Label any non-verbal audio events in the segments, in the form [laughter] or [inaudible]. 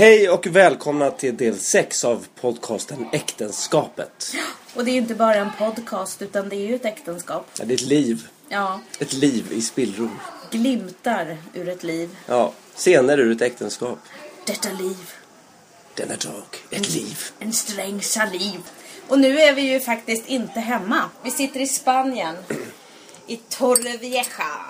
Hej och välkomna till del 6 av podcasten Äktenskapet. Och det är ju inte bara en podcast utan det är ju ett äktenskap. Ja, det är ett liv. Ja, Ett liv i spillror. glimtar ur ett liv. Ja, scener ur ett äktenskap. Detta liv. Denna dag, ett liv. En sträng saliv. Och nu är vi ju faktiskt inte hemma. Vi sitter i Spanien. I Torrevieja.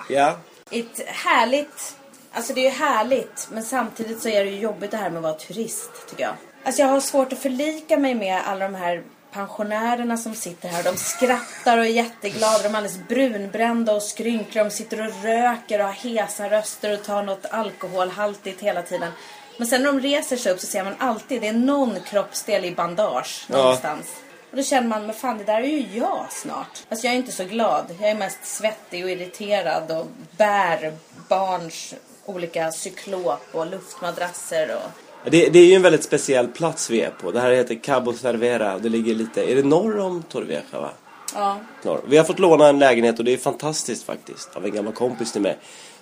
Ja, Ett härligt... Alltså det är ju härligt men samtidigt så är det ju jobbigt det här med att vara turist tycker jag. Alltså jag har svårt att förlika mig med alla de här pensionärerna som sitter här. De skrattar och är jätteglada. De är alldeles brunbrända och skrynkliga. De sitter och röker och har hesa röster och tar något alkoholhaltigt hela tiden. Men sen när de reser sig upp så ser man alltid det är någon kroppsdel i bandage Ja. någonstans. Och då känner man, men fan det där är ju jag snart. Alltså jag är inte så glad. Jag är mest svettig och irriterad och bär barns olika cyklop och luftmadrasser och... det, det är ju en väldigt speciell plats vi är på. Det här heter Cabo Cervera och det ligger lite, är det norr om Torrevieja va? Ja. Norr. Vi har fått låna en lägenhet och det är fantastiskt faktiskt. Av en gammal kompis till mig.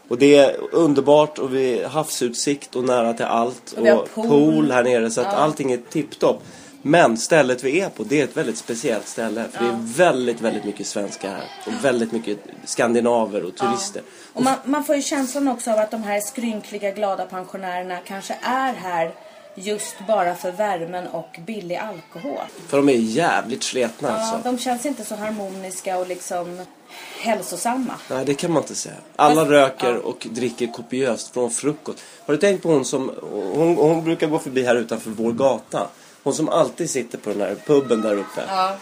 Och det är underbart och vi har havsutsikt och nära till allt. Och har pool. pool här nere så att Ja. allting är tipptopp. Men stället vi är på, det är ett väldigt speciellt ställe. För det är väldigt, väldigt mycket svenskar här. Och väldigt mycket skandinaver och turister. Och man, man får ju känslan också av att de här skrynkliga glada pensionärerna kanske är här just bara för värmen och billig alkohol. För de är jävligt sletna Ja, alltså. de känns inte så harmoniska och liksom hälsosamma. Nej, det kan man inte säga. Alla Fast- röker ja. och dricker kopiöst från frukost. Har du tänkt på hon som... Hon, hon brukar gå förbi här utanför vår gata. Hon som alltid sitter på den här puben där uppe. Ja,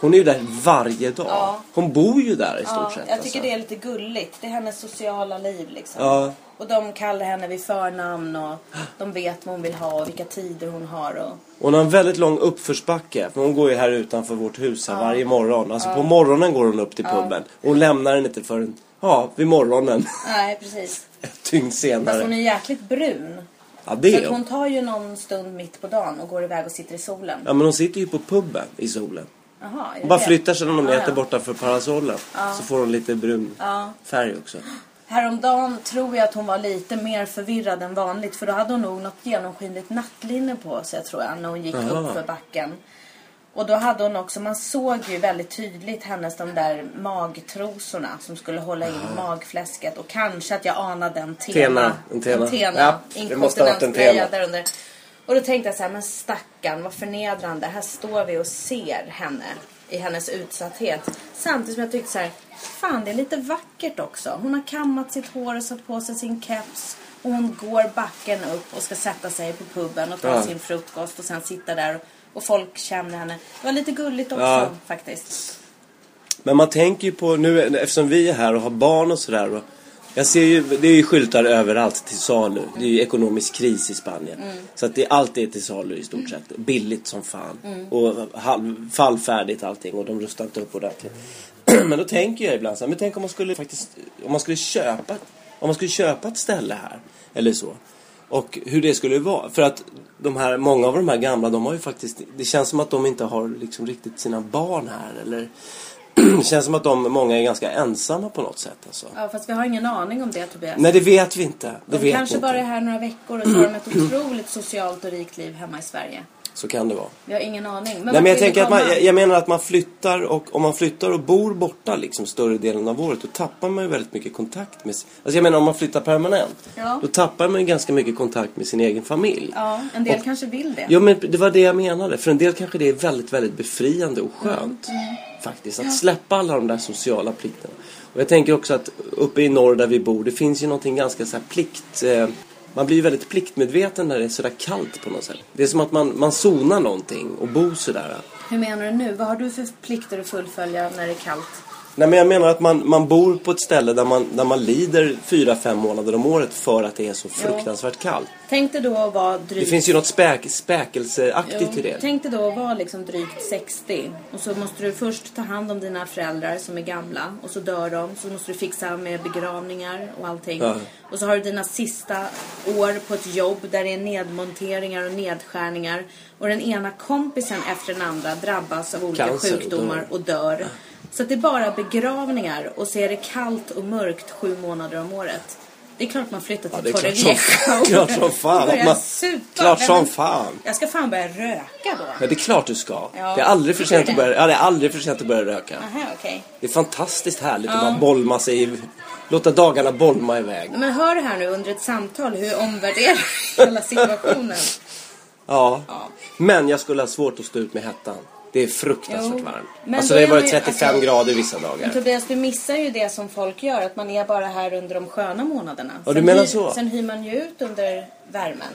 Hon är ju där varje dag. Ja. Hon bor ju där i ja stort sett. jag tycker alltså. det är lite gulligt. Det är hennes sociala liv liksom. Ja. Och de kallar henne vid förnamn och de vet vad hon vill ha och vilka tider hon har. Och... Hon har en väldigt lång uppförsbacke. För hon går ju här utanför vårt hus här varje morgon. Alltså på morgonen går hon upp till puben. Och hon lämnar den inte förrän, ja, vid morgonen. Nej, precis. [laughs] Ett dygn Fast hon senare. är jäkligt brun. Ja, det är hon. hon tar ju någon stund mitt på dagen och går iväg och sitter i solen. Ja, men hon sitter ju på puben i solen. Det Hon bara det? flyttar sig någon meter ja. borta för parasollen. Så får hon lite brun Ja. färg också. Häromdagen tror jag att hon var lite mer förvirrad än vanligt. För då hade hon nog något genomskinligt nattlinne på sig tror jag. När hon gick Aha. upp för backen. Och då hade hon också, man såg ju väldigt tydligt hennes de där magtrosorna som skulle hålla in magfläsket. Och kanske att jag anade en tena. Tena, en tena. En tena. Ja, det måste ha varit en tena. där under. Och då tänkte jag så här, men stackarn, vad förnedrande. Här står vi och ser henne i hennes utsatthet. Samtidigt som jag tyckte så här, fan det är lite vackert också. Hon har kammat sitt hår och satt på sig sin keps. Och hon går backen upp och ska sätta sig på puben och ta Ja. sin frukost och sen sitta där och, och folk känner henne. Det var lite gulligt också Ja. faktiskt. Men man tänker ju på nu eftersom vi är här och har barn och sådär. Jag ser ju, det är ju skyltar överallt till salu. Det är ju ekonomisk kris i Spanien. Så att det, allt är till salu i stort sett. Billigt som fan. Och halv, fallfärdigt allting och de rustar inte upp ordentligt. [clears throat] men då tänker jag ibland så här, men tänk om man skulle faktiskt, om man skulle köpa, om man skulle köpa ett ställe här. Eller så. Och hur det skulle vara. För att de här, många av de här gamla, de har ju faktiskt, det känns som att de inte har liksom riktigt sina barn här. Eller [clears throat] det känns som att de, många är ganska ensamma på något sätt. Alltså. Ja, fast vi har ingen aning om det Tobias. Nej, det vet vi inte. Det De kanske inte. bara är här några veckor och så har de ett otroligt [clears throat] socialt och rikt liv hemma i Sverige. Så kan det vara. Vi har ingen aning. Men Nej, men jag tänker att man, jag, jag menar att man flyttar och om man flyttar och bor borta liksom större delen av året då tappar man ju väldigt mycket kontakt med Alltså jag menar om man flyttar permanent. Ja. Då tappar man ju ganska mycket kontakt med sin egen familj. Ja, en del kanske vill det. Ja men det var det jag menade. För en del kanske det är väldigt, väldigt befriande och skönt. Faktiskt. Att släppa alla de där sociala plikterna. Och jag tänker också att uppe i norr där vi bor, det finns ju någonting ganska så här plikt... Eh, man blir ju väldigt pliktmedveten när det är sådär kallt på något sätt. Det är som att man, man zonar någonting och bor sådär. Hur menar du nu? Vad har du för plikter att fullfölja när det är kallt? Nej men jag menar att man, man bor på ett ställe där man, där man lider fyra fem månader om året för att det är så fruktansvärt kallt. Tänk dig då att vara Det drygt... finns ju något späk, späkelseaktigt i det. Tänk dig då att vara liksom drygt 60 och så måste du först ta hand om dina föräldrar som är gamla och så dör de. Så måste du fixa med begravningar och allting. Ja. Och så har du dina sista år på ett jobb där det är nedmonteringar och nedskärningar. Och den ena kompisen efter den andra drabbas av olika Cancer och sjukdomar dör. och dör. Så att det är bara begravningar och så är det kallt och mörkt sju månader om året. Det är klart man flyttar till klart Torrevieja. som- [laughs] [laughs] klart som fan. Börjar Man- supa. klart som men fan. Jag ska fan börja röka då. Ja, det är klart du ska. Ja. Det är aldrig för sent att börja, ja, det är aldrig för sent att börja röka. Aha, okej. Det är fantastiskt härligt att bara bolma sig i, låta dagarna bolma iväg. Men hör här nu under ett samtal hur omvärderar [laughs] hela situationen. Ja. Men jag skulle ha svårt att stå ut med hettan. Det är fruktansvärt Jo, varmt. men Alltså det är har varit man ju- 35 alltså- grader vissa dagar. Tobias, du missar ju det som folk gör, att man är bara här under de sköna månaderna. Ja, du menar så? Sen hyr man ju ut under värmen.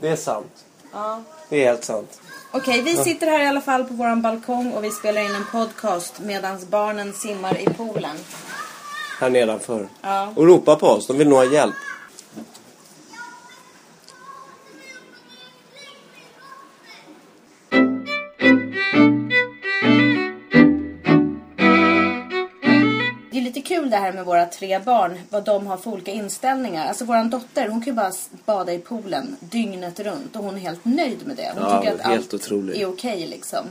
Det är sant. Ja. Det är helt sant. Okej, vi sitter här i alla fall på våran balkong och vi spelar in en podcast medan barnen simmar i poolen. Här nedanför. Ja. Och ropa på oss. De vill nog ha hjälp. Kul det här med våra tre barn, vad de har för olika inställningar. Alltså våran dotter, hon kan ju bara bada i poolen dygnet runt och hon är helt nöjd med det. Hon Ja, tycker att helt allt otroligt. är okej liksom.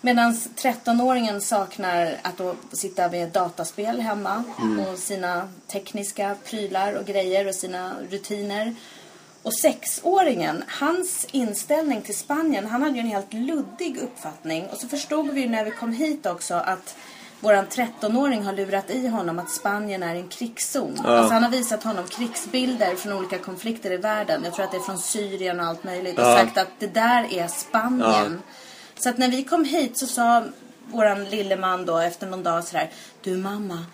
Medan 13-åringen saknar att då sitta med dataspel hemma Mm. och sina tekniska prylar och grejer och sina rutiner. Och sexåringen, hans inställning till Spanien, han hade ju en helt luddig uppfattning. Och så förstod vi ju när vi kom hit också att våran 13-åring har lurat i honom att Spanien är en krigszon. Alltså han har visat honom krigsbilder från olika konflikter i världen. Jag tror att det är från Syrien och allt möjligt. Och Ja. sagt att det där är Spanien. Så att när vi kom hit så sa våran lille man då efter någon dag sådär. Du mamma,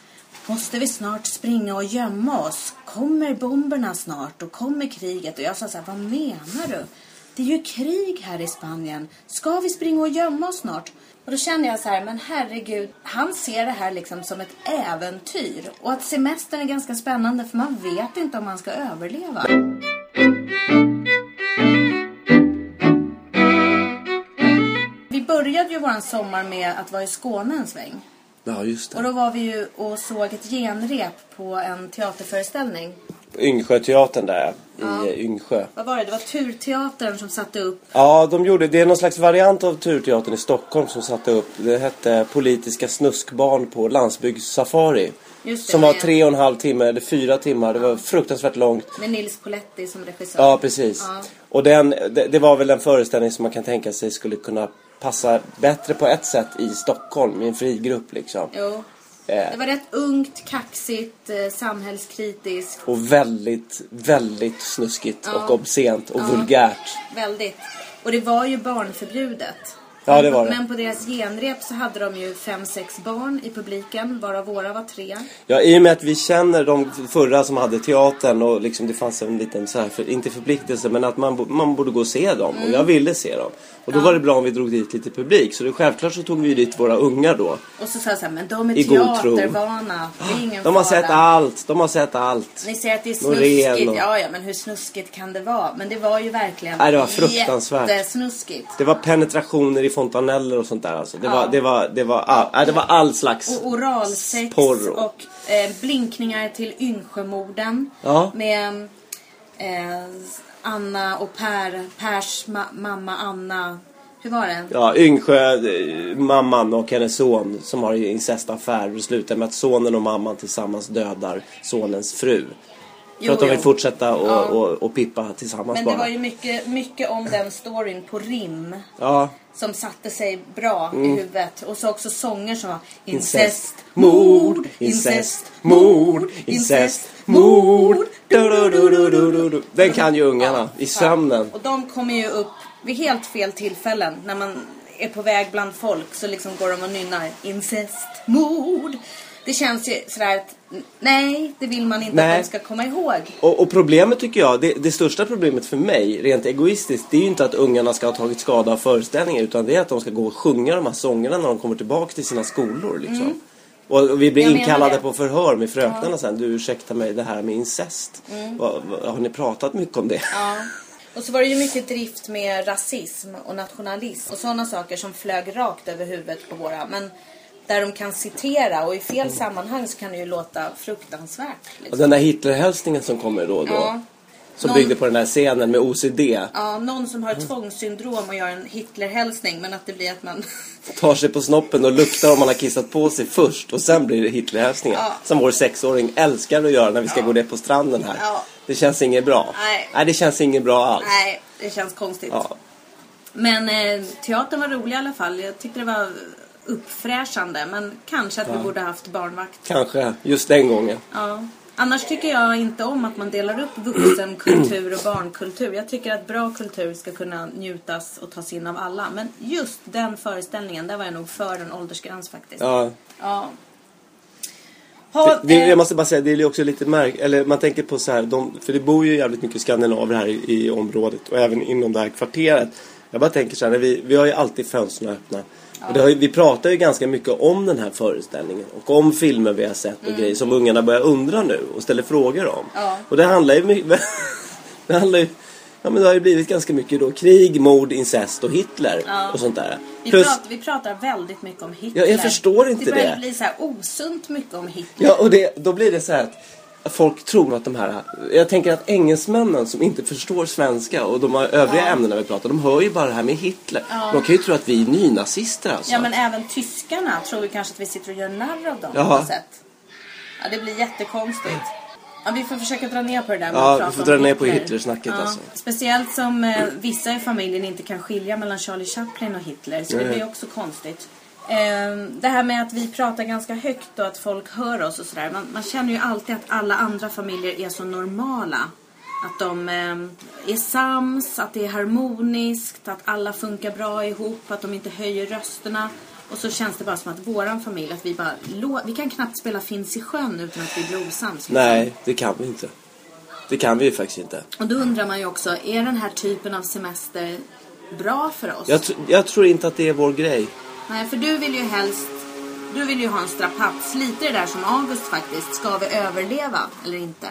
måste vi snart springa och gömma oss? Kommer bomberna snart och kommer kriget? Och jag sa så här, vad menar du? Det är ju krig här i Spanien. Ska vi springa och gömma oss snart? Och då känner jag så här, men herregud, han ser det här liksom som ett äventyr. Och att semestern är ganska spännande för man vet inte om man ska överleva. Vi började ju våran sommar med att vara i Skåne en sväng. Ja, just Och det. då var vi ju och såg ett genrep på en teaterföreställning. Yngsjöteatern där i eh, Yngsjö. Vad var det? Det var Turteatern som satte upp. Ja, de gjorde, det är någon slags variant av Turteatern i Stockholm som satte upp. Det hette Politiska snuskbarn på landsbygdssafari. Just det, Som var tre och en halv timme eller fyra timmar. Det var fruktansvärt långt. Med Nils Poletti som regissör. Ja, precis. Ja. Och den, det, det var väl en föreställning som man kan tänka sig skulle kunna passa bättre på ett sätt i Stockholm, i en fri grupp liksom. Jo. Eh. Det var rätt ungt, kaxigt, eh, samhällskritiskt. Och väldigt, väldigt snuskigt Ja. och obscent och vulgärt. Väldigt. Och det var ju barnförbjudet. Ja, det var det. Men på deras genrep så hade de ju fem, sex barn i publiken, varav våra var tre. Ja, i och med att vi känner de förra som hade teatern och liksom det fanns en liten så här, för, inte förpliktelse, men att man, man borde gå och se dem. Och jag ville se dem. Och då var det bra om vi drog dit lite publik. Så det, självklart så tog vi dit våra ungar då. Och så sa jag så här, men de är teatervana. Det är ingen De har fara. sett allt, de har sett allt. Ni säger att det är snuskigt. och- Ja, ja, men hur snuskigt kan det vara? Men det var ju verkligen Nej, det var fruktansvärt. jättesnuskigt. Det var penetrationer i fontaneller och sånt där alltså. Det, Ja. var, det, var, det, var, all, nej, det var all slags Och oralsex porr och- eh, blinkningar till Yngsjömorden. Ja. Med eh, Anna och Per, Pers ma- mamma Anna. Hur var det? Ja, Yngsjö, eh, mamman och hennes son som har incestaffär. Det slutar med att sonen och mamman tillsammans dödar sonens fru. För Jo, att de vill jo. fortsätta och, Ja. och, och pippa tillsammans Men det bara. var ju mycket, mycket om den storyn på rim. Ja, Som satte sig bra Mm. i huvudet. Och så också sånger som var incest, mord, incest, mord, incest, mord. Du, du, du. Den kan ju ungarna i sömnen. Och de kommer ju upp vid helt fel tillfällen. När man är på väg bland folk så liksom går de och nynnar incest, mord. Det känns ju sådär att nej, det vill man inte Nej. att de ska komma ihåg. Och, och problemet tycker jag, det, det största problemet för mig, rent egoistiskt, det är ju inte att ungarna ska ha tagit skada av föreställningen utan det är att de ska gå och sjunga de här sångerna när de kommer tillbaka till sina skolor liksom. Och, och vi blir Mm. Inkallade på förhör med fröknarna sen. Du ursäkta mig, det här med incest. Vad- har ni pratat mycket om det? Mm. Ja. Och så var det ju mycket drift med rasism och nationalism och sådana saker som flög rakt över huvudet på våra. Men där de kan citera och i fel sammanhang så kan det ju låta fruktansvärt. Och Liksom. den där Hitlerhälsningen som kommer då och då. Ja. Som Någon- byggde på den här scenen med OCD. Ja, någon som har tvångssyndrom och gör en Hitlerhälsning men att det blir att man... [laughs] Tar sig på snoppen och luktar om man har kissat på sig först. Och sen blir det Hitlerhälsningar. Ja. Som vår sexåring älskar att göra när vi ska gå ner på stranden här. Ja. Det känns inget bra. Nej. Nej, det känns inget bra alls. Nej, det känns konstigt. Ja. Men eh, teatern var rolig i alla fall. Jag tyckte det var uppfräschande. Men kanske att vi borde haft barnvakt. Kanske just den gången. Ja. Annars tycker jag inte om att man delar upp vuxenkultur och barnkultur. Jag tycker att bra kultur ska kunna njutas och tas in av alla. Men just den föreställningen, där var jag nog för en åldersgräns faktiskt. Ja. Ja. Ha, Det, eh, jag måste bara säga, det är också lite märk... Eller man tänker på så här, de, för det bor ju jävligt mycket skandinaver här i, i området och även inom det här kvarteret. Jag bara tänker så här, vi, vi har ju alltid fönstren öppna. Och det har ju, vi pratar ju ganska mycket om den här föreställningen och om filmer vi har sett och grejer som ungarna börjar undra nu och ställer frågor om. Mm. Ja. Och det handlar ju mycket... [laughs] det handlar ju... Ja men det har ju blivit ganska mycket då krig, mord, incest och Hitler Ja. och sånt där. vi, Plus, pratar, vi pratar väldigt mycket om Hitler. Ja, jag förstår inte det. börjar det. bli så här osunt mycket om Hitler. Ja, och det, då blir det så här att folk tror att de här... Jag tänker att engelsmännen som inte förstår svenska och de har övriga Ja. ämnena vi pratar de hör ju bara det här med Hitler. Ja. De kan ju tro att vi är nynazister alltså. Ja, men även tyskarna tror vi kanske att vi sitter och gör narr av dem på Jaha. något sätt. Ja, det blir jättekonstigt. Ja, vi får försöka dra ner på det där Ja, vi får dra ner på Hitler. Hitlersnacket, alltså. Speciellt som eh, vissa i familjen inte kan skilja mellan Charlie Chaplin och Hitler. Så det Nej. blir också konstigt. Eh, det här med att vi pratar ganska högt och att folk hör oss och sådär. Man, man känner ju alltid att alla andra familjer är så normala. Att de eh, är sams, att det är harmoniskt, att alla funkar bra ihop, att de inte höjer rösterna. Och så känns det bara som att våran familj, att vi bara vi kan knappt spela Finns i sjön utan att vi blir osams. liksom. Nej, det kan vi inte. Det kan vi ju faktiskt inte. Och då undrar man ju också, är den här typen av semester bra för oss? Jag, jag tror inte att det är vår grej. Nej, för du vill ju helst, du vill ju ha en strapats. Lite det där som August faktiskt, ska vi överleva eller inte?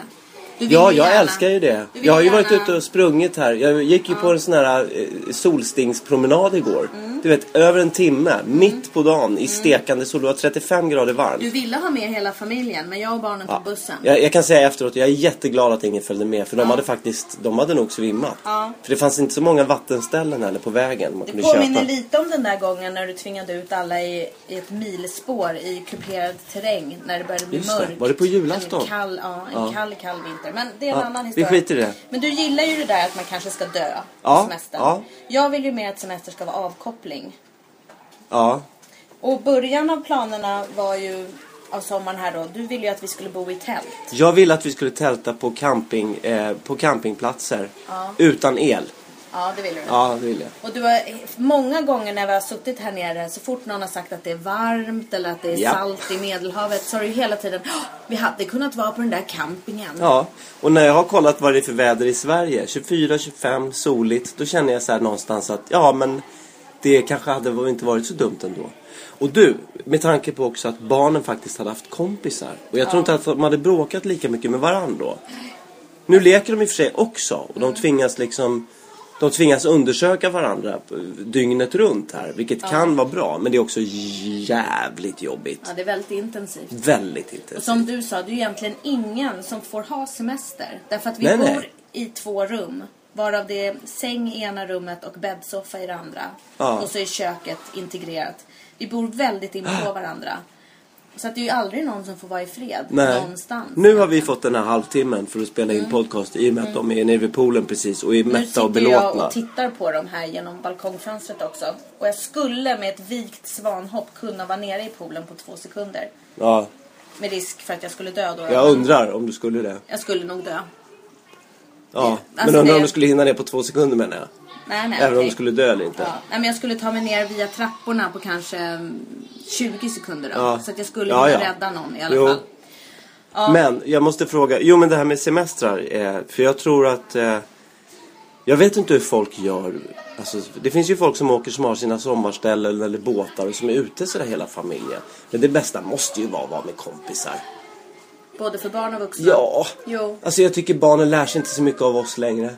Ja, jag gärna- älskar ju det. Jag har ju varit gärna- ute och sprungit här. Jag gick ju på en sån här eh, solstingspromenad igår. Mm. Du vet, över en timme, mitt på dagen, i stekande sol. Det var 35 grader varmt. Du ville ha med hela familjen, men jag och barnen tog bussen. Jag, jag kan säga efteråt, jag är jätteglad att ingen följde med. För de hade faktiskt, de hade nog svimmat. Ja. För det fanns inte så många vattenställen heller på vägen man Det påminner köpa. lite om den där gången när du tvingade ut alla i, i ett milspår i kuperad terräng när det började bli Just det. mörkt. Var det på julafton? En kall, ja, en Ja. kall, kall vinter. Men det är en Ja, annan vi historia. skiter i det. Men du gillar ju det där att man kanske ska dö Ja, på semestern. ja. Jag vill ju mer att semester ska vara avkoppling. Ja, Och början av planerna var ju av sommaren här då. Du ville ju att vi skulle bo i tält. jag ville att vi skulle tälta på, camping, eh, på campingplatser. Ja. Utan el. Ja, det ville du. Ja, det vill jag. Och du har många gånger när vi har suttit här nere så fort någon har sagt att det är varmt eller att det är Ja. salt i Medelhavet så har du hela tiden "Åh, vi hade kunnat vara på den där campingen. Ja, och när jag har kollat vad det är för väder i Sverige, 24, 25, soligt, då känner jag så här någonstans att ja, men det kanske hade inte varit så dumt ändå. Och du, med tanke på också att barnen faktiskt hade haft kompisar. Och jag tror inte att de hade bråkat lika mycket med varandra då. Nu leker de i och för sig också och de tvingas liksom de tvingas undersöka varandra dygnet runt här, vilket kan vara bra, men det är också jävligt jobbigt. Ja, det är väldigt intensivt. Väldigt Och intensivt. som du sa, det är ju egentligen ingen som får ha semester. Därför att vi Nej, bor nej. i två rum. Varav det är säng i ena rummet och bäddsoffa i det andra. Ja. Och så är köket integrerat. Vi bor väldigt in på varandra. Så att det är ju aldrig någon som får vara i fred Nej. någonstans. Nu har vi fått den här halvtimmen för att spela in podcast i och med att de är nere vid poolen precis och är Mm. Nu mätta och sitter jag belåtna. och tittar på dem här genom balkongfönstret också. Och jag skulle med ett vikt svanhopp kunna vara nere i poolen på två sekunder. Ja, Med risk för att jag skulle dö då. jag undrar om du skulle det. Jag skulle nog dö. Ja, Alltså men undrar om det- du skulle hinna ner på två sekunder menar jag. Nej, nej, Även om du skulle dö eller inte. Ja. Nej, men jag skulle ta mig ner via trapporna på kanske mm, 20 sekunder då. Ja. Så att jag skulle Ja, ja. rädda någon i alla Jo. fall. Ja. Men jag måste fråga, jo men det här med semestrar. Eh, för jag tror att, eh, jag vet inte hur folk gör. Alltså, det finns ju folk som åker som har sina sommarställen eller båtar och som är ute sådär hela familjen. Men det bästa måste ju vara att vara med kompisar. Både för barn och vuxna. Ja, Jo. alltså jag tycker barnen lär sig inte så mycket av oss längre.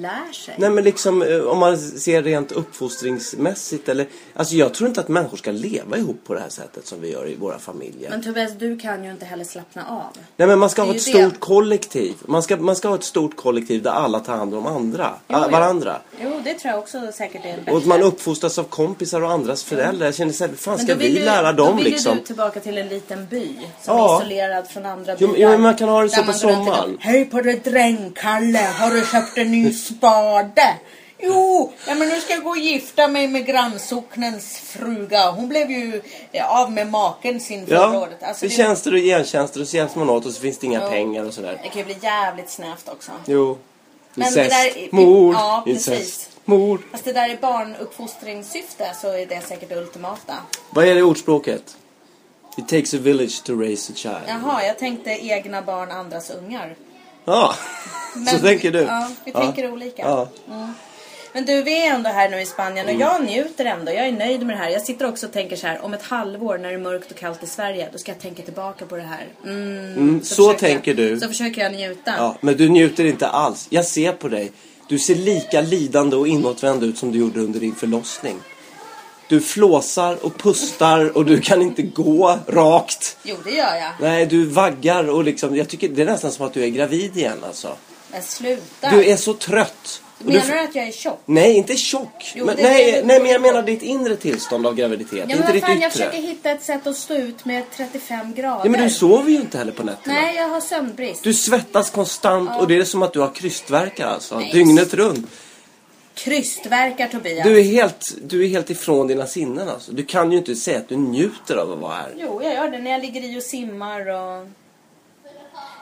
Lär sig. Nej men liksom eh, om man ser rent uppfostringsmässigt eller Alltså jag tror inte att människor ska leva ihop på det här sättet som vi gör i våra familjer. Men Tobias, du kan ju inte heller slappna av. Nej men man ska ha ett stort det. kollektiv. Man ska, man ska ha ett stort kollektiv där alla tar hand om andra. Jo, jo. varandra. Jo, det tror jag också säkert är bättre. Och att man uppfostras av kompisar och andras föräldrar. Jag känner såhär, fan Men ska då vill vi ju- lära Då dem vill liksom? du tillbaka till en liten by som Ja. är isolerad från andra Jo, byar. jo, men man kan ha det så på sommaren. Hej på dig drängkalle, har du köpt en ny [laughs] spade? Jo, ja, men nu ska jag gå och gifta mig med grannsocknens fruga. Hon blev ju av med maken sin förra Ja, året. Alltså, det är tjänster och gentjänster och så hjälps man åt och så finns det inga Ja. pengar och sådär. det kan ju bli jävligt snävt också. Jo. Men Incest. det där- Mord. ja, precis. Incest. Mord. Fast det där i barnuppfostringssyfte så är det säkert det ultimata. Vad är det ordspråket? It takes a village to raise a child. Jaha, jag tänkte egna barn, andras ungar. Ja, så Men- tänker du. Ja, vi tänker olika. Ja. Men du, vi är ändå här nu i Spanien och Mm. jag njuter ändå. Jag är nöjd med det här. Jag sitter också och tänker så här, om ett halvår när det är mörkt och kallt i Sverige, då ska jag tänka tillbaka på det här. Mm, Mm, så försöker tänker jag, du. Så försöker jag njuta. Ja, men du njuter inte alls. Jag ser på dig. Du ser lika lidande och inåtvänd ut som du gjorde under din förlossning. Du flåsar och pustar och du kan inte gå rakt. Jo, det gör jag. Nej, du vaggar och liksom, jag tycker det är nästan som att du är gravid igen alltså. Men sluta. Du är så trött. Menar du, du att jag är tjock? nej, inte tjock. Jo, men, nej, nej, men jag menar ditt inre tillstånd av graviditet. Ja, inte men vad ditt fan, yttre. jag försöker hitta ett sätt att stå ut med 35 grader. Ja, men du sover ju inte heller på nätterna. Nej, jag har sömnbrist. Du svettas konstant och det är som att du har krystvärkar alltså. Nej. Dygnet runt. Krystverkar Tobias. Du är, helt, du är helt ifrån dina sinnen alltså. Du kan ju inte säga att du njuter av att vara här. Jo, jag gör det när jag ligger i och simmar och...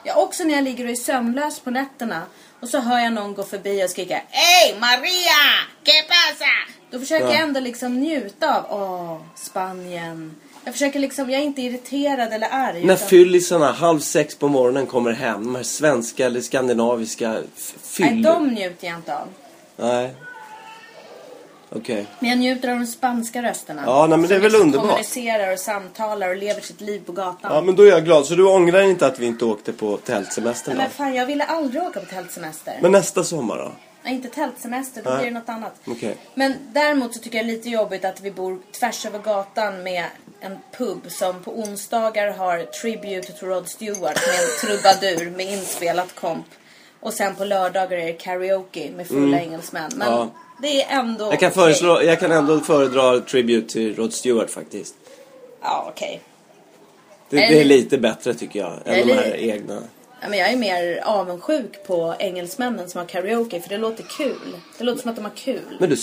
Ja, också när jag ligger och är sömnlös på nätterna. Och så hör jag någon gå förbi och skrika Hej Maria! ¿Qué pasa? Då försöker Ja. jag ändå liksom njuta av, åh, Spanien. Jag försöker liksom, jag är inte irriterad eller arg. När utan- fyllisarna halv sex på morgonen kommer hem, de här svenska eller skandinaviska f- Nej, de njuter jag inte av. Nej. Okej. Men jag njuter av de spanska rösterna. Ja, nej, men det är väl liksom underbart. kommunicerar och samtalar och lever sitt liv på gatan. Ja, men då är jag glad. Så du ångrar inte att vi inte åkte på tältsemester Nej, men fan, jag ville aldrig åka på tältsemester. Men nästa sommar då? Nej, inte tältsemester, då Nej. blir det något annat. Okej. Men däremot så tycker jag det är lite jobbigt att vi bor tvärs över gatan med en pub som på onsdagar har Tribute to Rod Stewart med en trubadur med inspelat komp. Och sen på lördagar är det karaoke med fulla engelsmän. Men Mm. Ja. det är ändå Jag kan, föreslå, jag kan ändå föredra Tribute till Rod Stewart faktiskt. Ja, okej. Det, Är det är det- lite bättre tycker jag. Än Är de det- här egna. Ja, men jag är mer avundsjuk på engelsmännen som har karaoke för det låter kul. Det låter som att de har kul. Men du,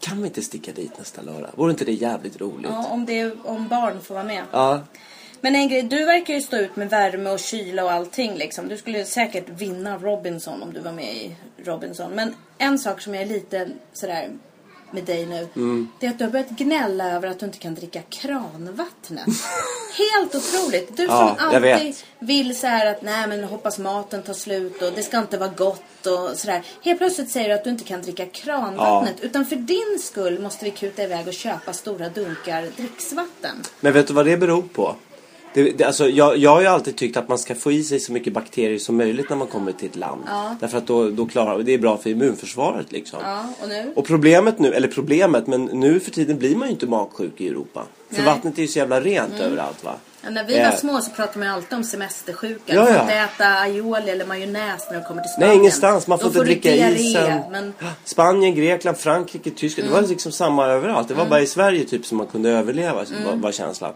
kan vi inte sticka dit nästa lördag? Vore inte det jävligt roligt? Ja, om, det, om barn får vara med. Ja. Men en grej, du verkar ju stå ut med värme och kyla och allting liksom. Du skulle säkert vinna Robinson om du var med i Robinson. Men en sak som jag är lite sådär med dig nu. Mm. Det är att du har börjat gnälla över att du inte kan dricka kranvattnet. Helt otroligt. Du som Ja, jag alltid vill så här att nej men hoppas maten tar slut och det ska inte vara gott och sådär. Helt plötsligt säger du att du inte kan dricka kranvattnet. Utan för din skull måste vi kuta iväg och köpa stora dunkar dricksvatten. Men vet du vad det beror på? Det, det, alltså, jag, jag har ju alltid tyckt att man ska få i sig så mycket bakterier som möjligt när man kommer till ett land. Ja. Därför att då, då klarar det är bra för immunförsvaret liksom. Ja, och nu? Och problemet nu, eller problemet, men nu för tiden blir man ju inte magsjuk i Europa. För Nej. vattnet är ju så jävla rent överallt va. Ja, när vi var Eh, små så pratade man alltid om semestersjuka. Ja, Du får ja. inte äta aioli eller majonnäs när du kommer till Spanien. Nej, ingenstans. Man får Då inte du dricka diarré, isen. Men Spanien, Grekland, Frankrike, Tyskland. Det var liksom samma överallt. Det var bara i Sverige typ som man kunde överleva, var, var känslan.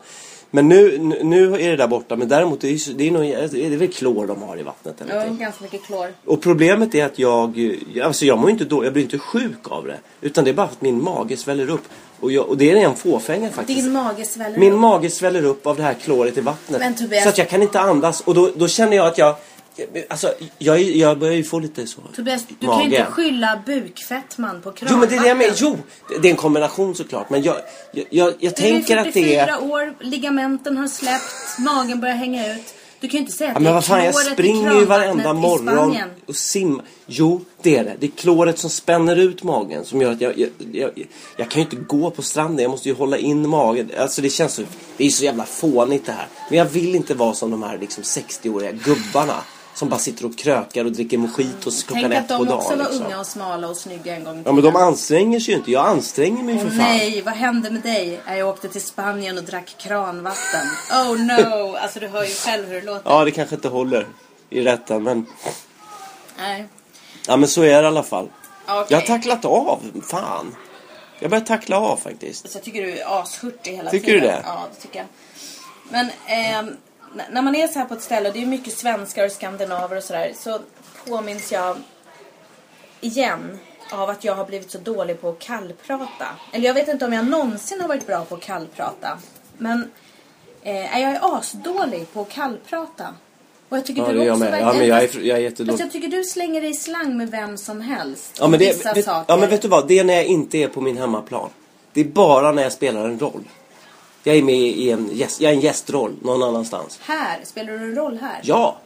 Men nu, nu- är det där borta. Men däremot, det är, ju- det är, nog, det är väl klor de har i vattnet eller ja, ganska mycket klor. Och problemet är att jag, alltså jag mår inte då, jag blir inte sjuk av det. Utan det är bara att min mage sväller upp. Och, jag, och det är en fåfänga faktiskt. Din mage sväller Min upp. mage sväller upp av det här kloret i vattnet. Men Tobias- Så att jag kan inte andas. Och då, då känner jag att jag, alltså jag, är- jag börjar ju få lite så. Tobias, du kan mage. ju inte skylla bukfettman på kranvatten. Jo men det är det jag menar. Jo, det är en kombination såklart. Men jag, jag, jag, jag tänker att det är... 44 år, ligamenten har släppt, magen börjar hänga ut. Du kan ju inte säga att Ja, men är vad fan, jag springer ju varenda morgon och simmar. Jo, det är det. Det är kloret som spänner ut magen som gör att jag, jag, jag, jag kan ju inte gå på stranden. Jag måste ju hålla in magen. Alltså det känns så, det är så jävla fånigt det här. Men jag vill inte vara som de här liksom 60-åriga gubbarna. Som bara sitter och krökar och dricker mojitos klockan Tänk att ett på de dagen. också var liksom. unga och smala och snygga en gång i Ja men de anstränger sig ju inte. Jag anstränger mig Åh för fan. nej, vad hände med dig? Jag åkte till Spanien och drack kranvatten. Oh no! [laughs] Alltså du hör ju själv hur det låter. Ja det kanske inte håller i rätten men... Nej. Ja men så är det i alla fall. Okej. Jag har tacklat av. Fan. Jag börjar tackla av faktiskt. Så jag tycker du är ashurtig hela Tycker tiden. du det? Ja, det tycker jag. Men ehm, när man är så här på ett ställe och det är mycket svenskar och skandinaver och sådär så påminns jag igen av att jag har blivit så dålig på att kallprata. Eller jag vet inte om jag någonsin har varit bra på att kallprata. Men eh, jag är asdålig på att kallprata. Och jag tycker Ja du är jag också med. Ja men jag är, jag är Fast jättedålig. jag tycker du slänger dig i slang med vem som helst. Ja men, det, Vissa vet, saker. ja men vet du vad? Det är när jag inte är på min hemmaplan. Det är bara när jag spelar en roll. Jag är med i en, gäst, jag är en gästroll någon annanstans. Här, spelar du en roll här? Ja!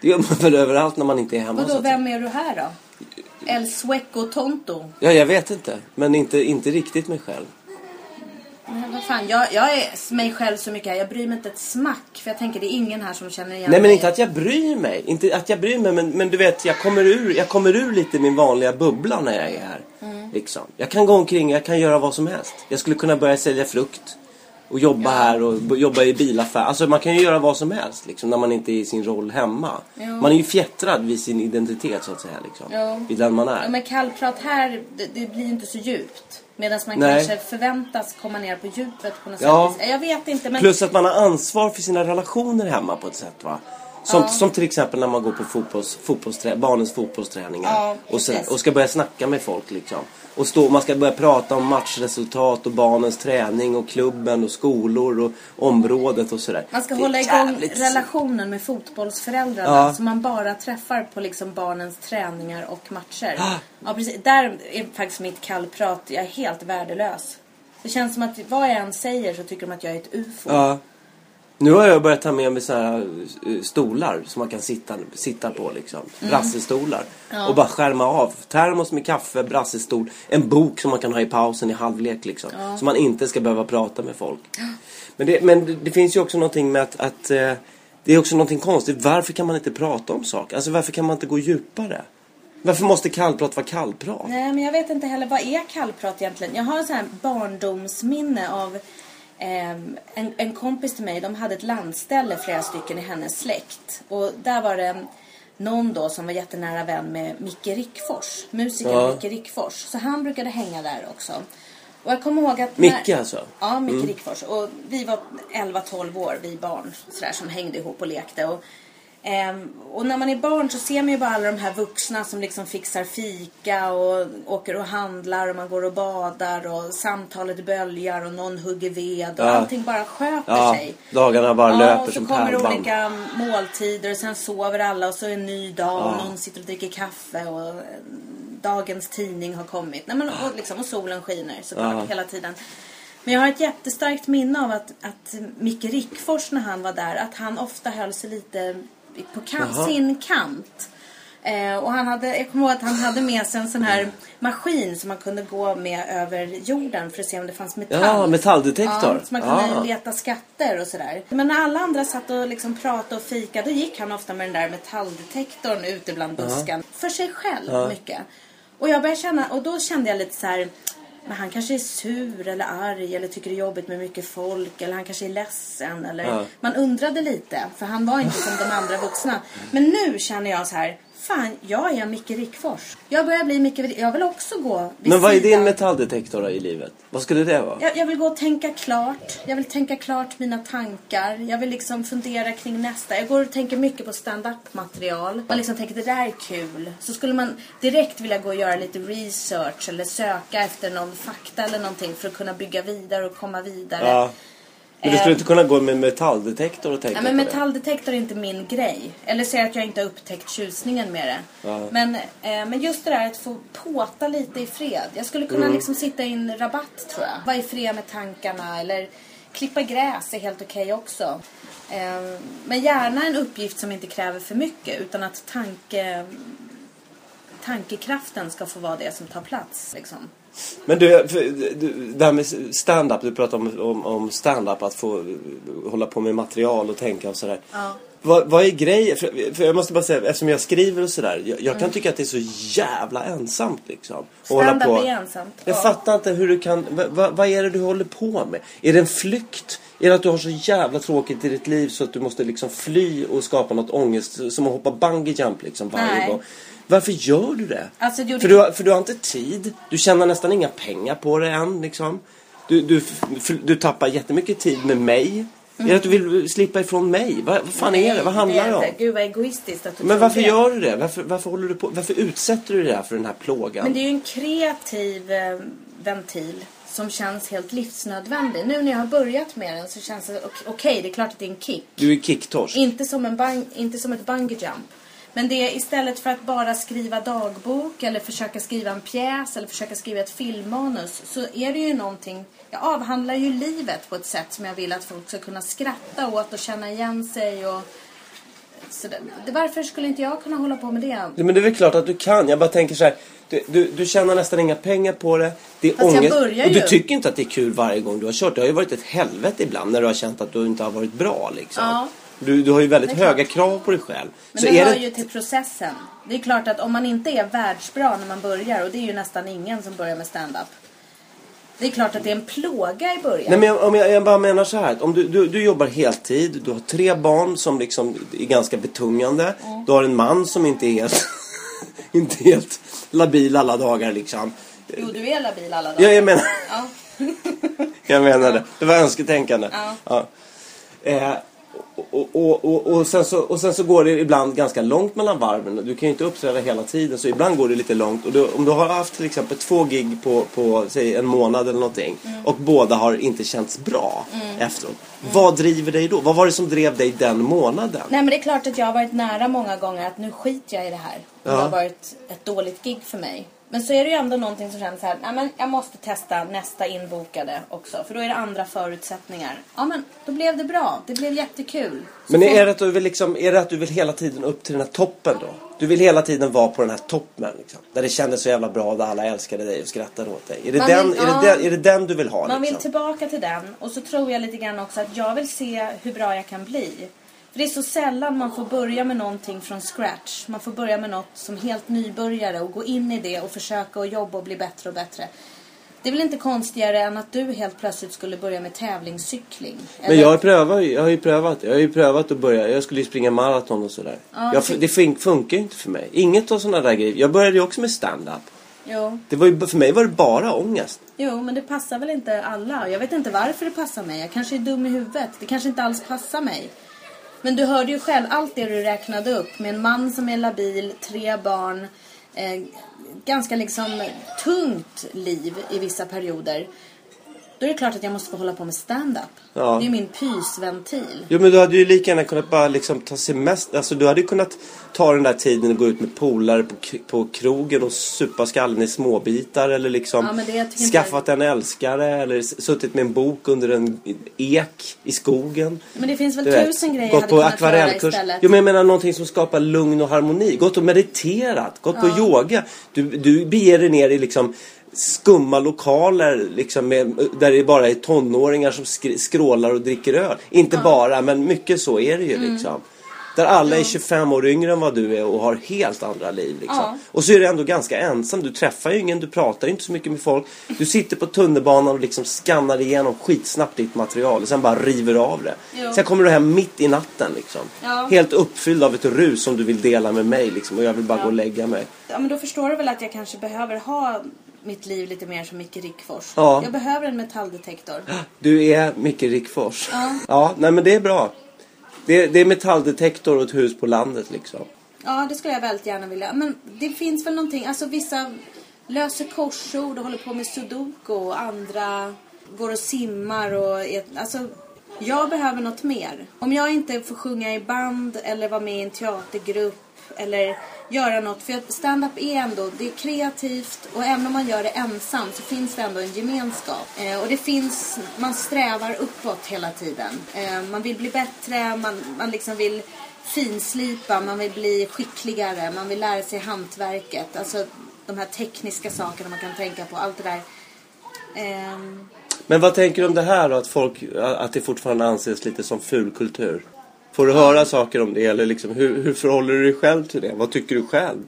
Det gör man väl överallt när man inte är hemma. Vadå, vem är du här då? El Sueco Tonto? Ja, jag vet inte. Men inte, inte riktigt mig själv. Men vad fan, jag, jag är mig själv så mycket här. Jag bryr mig inte ett smack. För jag tänker det är ingen här som känner igen Nej men mig. inte att jag bryr mig. Inte att jag bryr mig men, men du vet jag kommer, ur, jag kommer ur lite min vanliga bubbla när jag är här. Mm. Liksom. Jag kan gå omkring, jag kan göra vad som helst. Jag skulle kunna börja sälja frukt. Och jobba här och jobba i bilaffär. Alltså man kan ju göra vad som helst liksom, när man inte är i sin roll hemma. Jo. Man är ju fjättrad vid sin identitet så att säga. Liksom. Jo. Vid den man är. Ja, men kallprat här, det, det blir inte så djupt. Medan man Nej. kanske förväntas komma ner på djupet på något Ja. sätt. Jag vet inte men... Plus att man har ansvar för sina relationer hemma på ett sätt va. Som, Ja. som till exempel när man går på fotbolls, fotbollsträ, barnens fotbollsträningar. Ja, och, så, precis. och ska börja snacka med folk liksom. Och stå, man ska börja prata om matchresultat och barnens träning och klubben och skolor och området och sådär. Man ska hålla igång relationen med fotbollsföräldrarna Ja. som man bara träffar på liksom barnens träningar och matcher. Ah. Ja, precis. Där är faktiskt mitt kallprat, jag är helt värdelös. Det känns som att vad jag än säger så tycker de att jag är ett ufo. Ja. Nu har jag börjat ta med mig såna här eh, stolar som man kan sitta, sitta på liksom. Brassestolar. Och bara skärma av. Termos med kaffe, brassestol. En bok som man kan ha i pausen i halvlek liksom. Så man inte ska behöva prata med folk. Men det, men det, finns ju också någonting med att, att eh, det är också någonting konstigt. Varför kan man inte prata om saker? Alltså varför kan man inte gå djupare? Varför måste kallprat vara kallprat? Nej, men jag vet inte heller vad är kallprat egentligen. Jag har en sån här barndomsminne av en, en kompis till mig. De hade ett landställe, flera stycken i hennes släkt. Och där var det någon då som var jättenära vän med Micke Rickfors. Musikern Ja. Micke Rickfors. Så han brukade hänga där också. Och jag kommer ihåg att... Micke alltså? Ja, Micke Rickfors. Och vi var 11-12 år, vi barn, sådär, som hängde ihop och lekte. Och, ehm, och när man är barn så ser man ju bara alla de här vuxna som liksom fixar fika och åker och handlar och man går och badar och samtalet böljar och någon hugger ved och Ja. allting bara sköter Ja, sig. dagarna bara Ja, löper och så som kommer pärlband. olika måltider och sen sover alla och så är en ny dag och Ja. någon sitter och dricker kaffe och eh, dagens tidning har kommit. Nej, men, och, liksom, och solen skiner såklart Ja. hela tiden. Men jag har ett jättestarkt minne av att, att Micke Rickfors när han var där, att han ofta höll sig lite på kan, Jaha. sin kant. Eh, och han hade, jag kommer ihåg att han hade med sig en sån här maskin som man kunde gå med över jorden för att se om det fanns metall. Ja, metalldetektor. Ja, så man kunde Ah. leta skatter och sådär. Men när alla andra satt och liksom pratade och fika då gick han ofta med den där metalldetektorn ute bland busken. För sig själv mycket. Och jag började känna, och då kände jag lite så här. Men han kanske är sur eller arg eller tycker det är jobbigt med mycket folk eller han kanske är ledsen eller Ja. man undrade lite för han var inte som de andra vuxna. Men nu känner jag så här, fan jag är Micke Rickfors. Jag börjar bli Micke, jag vill också gå vid Men vad är sidan. din metalldetektor i livet? Vad skulle det vara? Jag, jag vill gå och tänka klart. Jag vill tänka klart mina tankar. Jag vill liksom fundera kring nästa. Jag går och tänker mycket på stand-up material. Man liksom tänker det där är kul. Så skulle man direkt vilja gå och göra lite research eller söka efter någon fakta eller någonting för att kunna bygga vidare och komma vidare. Ja. Men du skulle inte kunna gå med metalldetektor och tänka Ja, men metalldetektor är inte min grej. Eller säga att jag inte har upptäckt tjusningen med det. Ja. Men, eh, men just det där att få påta lite i fred. Jag skulle kunna Mm. liksom sitta i en rabatt tror jag. Vara i fred med tankarna eller klippa gräs är helt okej också. Eh, men gärna en uppgift som inte kräver för mycket utan att tanke, tankekraften ska få vara det som tar plats. Liksom. Men du, det här med stand-up, du pratar om, om, om stand-up, att få hålla på med material och tänka och sådär. Ja. Vad, vad är grejen? För, för jag måste bara säga, eftersom jag skriver och sådär. Jag, jag kan tycka att det är så jävla ensamt liksom. Stand-up är ensamt. Jag Ja. fattar inte hur du kan... Vad, vad, vad är det du håller på med? Är det en flykt? Är det att du har så jävla tråkigt i ditt liv så att du måste liksom fly och skapa något ångest? Som att hoppa bungee jump liksom varje Nej. gång. Varför gör du det? Alltså, för, du har, för du har inte tid. Du tjänar nästan inga pengar på det än liksom. Du, du, du tappar jättemycket tid med mig. Är det att du vill slippa ifrån mig? Vad, vad fan är det? Vad handlar det om? Gud vad egoistiskt att du Men varför det. gör du det? Varför, varför håller du på? Varför utsätter du dig för den här plågan? Men det är ju en kreativ eh, ventil som känns helt livsnödvändig. Nu när jag har börjat med den så känns det ok- okej, det är klart att det är en kick. Du är kicktorsk. Inte som, en bang, inte som ett bungee jump. Men det är istället för att bara skriva dagbok eller försöka skriva en pjäs eller försöka skriva ett filmmanus så är det ju någonting, jag avhandlar ju livet på ett sätt som jag vill att folk ska kunna skratta åt och känna igen sig och så det, varför skulle inte jag kunna hålla på med det? Ja, Men det är väl klart att du kan. Jag bara tänker så här. Du, du, du tjänar nästan inga pengar på det. Det är Fast jag ångest. börjar Och du ju. tycker inte att det är kul varje gång du har kört. Det har ju varit ett helvete ibland när du har känt att du inte har varit bra liksom. Ja. Du, du har ju väldigt höga krav på dig själv. Men så det är hör det... ju till processen. Det är klart att om man inte är världsbra när man börjar och det är ju nästan ingen som börjar med stand-up. Det är klart att det är en plåga i början. Nej men jag, om jag, jag bara menar så här. Om du, du, du jobbar heltid. Du har tre barn som liksom är ganska betungande. Du har en man som inte är helt, [laughs] inte helt labil alla dagar liksom. Jo, du är labil alla dagar. Ja, jag menar... Ja. [laughs] Jag menar det. Det var önsketänkande. Ja. Eh, och, och, och, och, sen så, och sen så går det ibland ganska långt mellan varven. Du kan ju inte uppträda hela tiden så ibland går det lite långt. Och du, om du har haft till exempel två gig på, på säg en månad eller någonting Mm. och båda har inte känts bra efteråt. Vad driver dig då? Vad var det som drev dig den månaden? Nej men det är klart att jag har varit nära många gånger att nu skiter jag i det här. Det Ja. har varit ett dåligt gig för mig. Men så är det ju ändå någonting som känns så här, nej men jag måste testa nästa inbokade också. För då är det andra förutsättningar. Ja men då blev det bra. Det blev jättekul. Så Men är det, att du vill liksom, är det att du vill hela tiden upp till den här toppen då? Du vill hela tiden vara på den här toppen liksom. Där det kändes så jävla bra, där alla älskade dig och skrattade åt dig. Är det, Man den, vill- är, det ja. den, är det den du vill ha Man vill liksom? tillbaka till den och så tror jag lite grann också att jag vill se hur bra jag kan bli. För det är så sällan man får börja med någonting från scratch. Man får börja med något som helt nybörjare och gå in i det och försöka och jobba och bli bättre och bättre. Det är väl inte konstigare än att du helt plötsligt skulle börja med tävlingscykling? Men Eller- jag har, prövat, jag har ju prövat. Jag har ju prövat att börja. Jag skulle ju springa maraton och sådär. Ja, jag, det- det fun- funkar ju inte för mig. Inget av sådana där grejer. Jag började ju också med stand-up. Jo. Det var ju, för mig var det bara ångest. jo, men det passar väl inte alla. Jag vet inte varför det passar mig. Jag kanske är dum i huvudet. Det kanske inte alls passar mig. Men du hörde ju själv allt det du räknade upp med en man som är labil, tre barn, eh, ganska liksom tungt liv i vissa perioder. Då är det klart att jag måste få hålla på med stand-up. Ja. Det är min pysventil. Jo men du hade ju lika gärna kunnat bara liksom ta semester. Alltså du hade ju kunnat ta den där tiden och gå ut med polare på, på krogen och supa skallen i småbitar. Eller liksom Ja, det tycker inte skaffat en älskare. Eller suttit med en bok under en ek i skogen. Men det finns väl Du vet, tusen grejer jag hade på kunnat göra istället. Jo men jag menar någonting som skapar lugn och harmoni. Gått och mediterat, gått på yoga. Du, du beger dig ner i liksom skumma lokaler liksom med, där det bara är tonåringar som skri- skrålar och dricker öl. Inte bara, men mycket så är det ju Mm. liksom. Där alla är 25 år yngre än vad du är och har helt andra liv liksom. Ja. Och så är du ändå ganska ensam. Du träffar ju ingen, du pratar ju inte så mycket med folk. Du sitter på tunnelbanan och liksom skannar igenom skitsnabbt ditt material och sen bara river av det. Jo. Sen kommer du hem mitt i natten liksom. Ja. Helt uppfylld av ett rus som du vill dela med mig liksom. Och jag vill bara gå och lägga mig. Ja, men då förstår du väl att jag kanske behöver ha mitt liv lite mer som Micke Rickfors. Ja. Jag behöver en metalldetektor. [gasps] Du är Micke Rickfors. Ja. ja, nej men det är bra. Det, det är metalldetektor och ett hus på landet liksom. Ja, det skulle jag väldigt gärna vilja. Men det finns väl någonting, alltså vissa löser korsord och håller på med sudoku och andra går och simmar och är, alltså jag behöver något mer. Om jag inte får sjunga i band eller vara med i en teatergrupp eller göra något. För att stand-up är ändå, det är kreativt och även om man gör det ensam så finns det ändå en gemenskap. Eh, och det finns, man strävar uppåt hela tiden. Eh, man vill bli bättre, man, man liksom vill finslipa, man vill bli skickligare, man vill lära sig hantverket. Alltså de här tekniska sakerna man kan tänka på, allt det där. Eh... Men vad tänker du om det här då? Att, folk, att det fortfarande anses lite som fulkultur? Får du höra saker om det eller liksom, hur, hur förhåller du dig själv till det? Vad tycker du själv?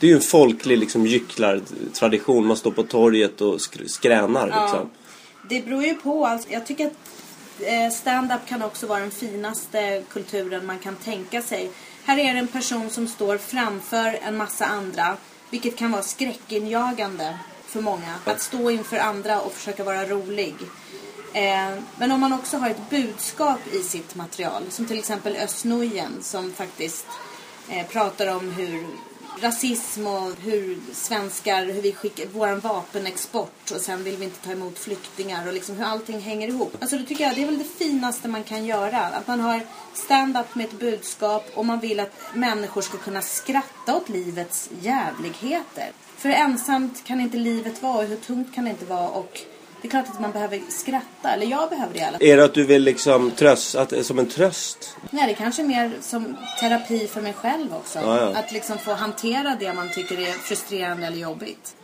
Det är ju en folklig liksom gycklartradition. Man står på torget och sk- skränar liksom. Det beror ju på. Alltså, jag tycker att eh, stand-up kan också vara den finaste kulturen man kan tänka sig. Här är det en person som står framför en massa andra. Vilket kan vara skräckinjagande för många. Att stå inför andra och försöka vara rolig. Eh, men om man också har ett budskap i sitt material. Som till exempel Özz som faktiskt eh, pratar om hur rasism och hur svenskar, hur vi skickar vår vapenexport och sen vill vi inte ta emot flyktingar och liksom hur allting hänger ihop. Alltså det tycker jag det är väl det finaste man kan göra. Att man har stand-up med ett budskap och man vill att människor ska kunna skratta åt livets jävligheter. För ensamt kan inte livet vara och hur tungt kan det inte vara och det är klart att man behöver skratta, eller jag behöver det i alla fall. Är det att du vill liksom tröst, att, som en tröst? Nej, det kanske är mer som terapi för mig själv också. Ja, ja. Att liksom få hantera det man tycker är frustrerande eller jobbigt.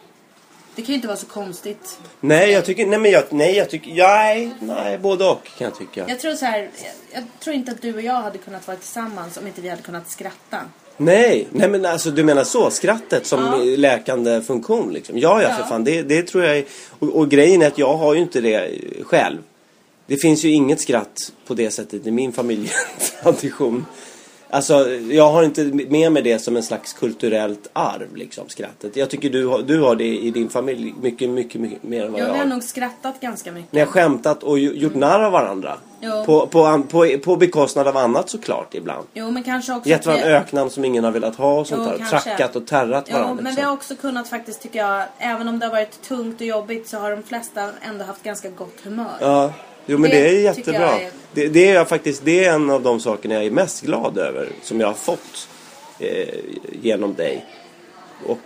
Det kan ju inte vara så konstigt. Nej, jag tycker, nej men jag, nej jag tycker, nej, nej, både och kan jag tycka. Jag tror så här, jag, jag tror inte att du och jag hade kunnat vara tillsammans om inte vi hade kunnat skratta. Nej, nej men alltså du menar så, skrattet som Ja. läkande funktion liksom. Ja, ja, Ja. för fan, det, det tror jag är, och, och grejen är att jag har ju inte det själv. Det finns ju inget skratt på det sättet i min familjetradition. Alltså, jag har inte med mig det som en slags kulturellt arv, liksom, skrattet. Jag tycker du har, du har det i din familj mycket, mycket, mycket mer än vad Jag jag har har. nog skrattat ganska mycket. Ni har skämtat och gjort narr av varandra. Jo. På, på, på, på bekostnad av annat såklart ibland. Jo, men kanske också... Gett varandra vi- öknam som ingen har velat ha och sånt Jo, där. kanske. Trackat och terrat Jo, varandra. men liksom. vi har också kunnat faktiskt, tycker jag, även om det har varit tungt och jobbigt så har de flesta ändå haft ganska gott humör. Ja, jo men Det det, är jättebra. är- Det, det är jag faktiskt, det är en av de sakerna jag är mest glad över. Som jag har fått eh, genom dig. Och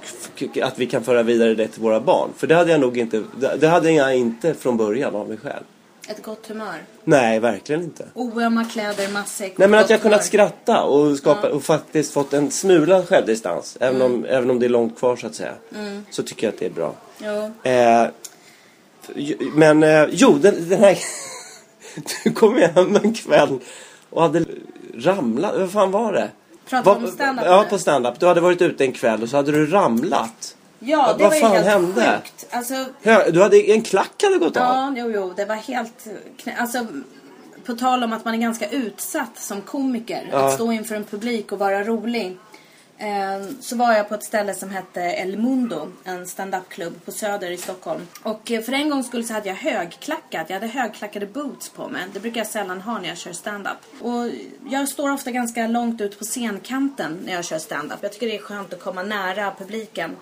att vi kan föra vidare det till våra barn. För det hade jag nog inte, det hade jag inte från början av mig själv. Ett gott humör. Nej, verkligen inte. Oömma kläder, matsäck Nej men att jag kunnat skratta och, skapa, och faktiskt fått en smula självdistans. Även, om, även om det är långt kvar så att säga. Så tycker jag att det är bra. Eh, men eh, jo, den, den här... [laughs] du kom hem en kväll och hade ramlat. Vad fan var det? Pratar Vad- om stand-up Ja, på stand-up. Du hade varit ute en kväll och så hade du ramlat. Ja, det vad var fan helt hände? sjukt. Alltså, Du hade en klack hade gått av. ja, jo, jo, det var helt. Alltså, på tal om att man är ganska utsatt som komiker. Ja. Att stå inför en publik och vara rolig. Ehm, så var jag på ett ställe som hette El Mundo, en stand-up-klubb på Söder i Stockholm. Och eh, för en gång skulle så hade jag högklackat. Jag hade högklackade boots på mig. Det brukar jag sällan ha när jag kör stand-up. Och jag står ofta ganska långt ut på scenkanten när jag kör stand-up. Jag tycker det är skönt att komma nära publiken.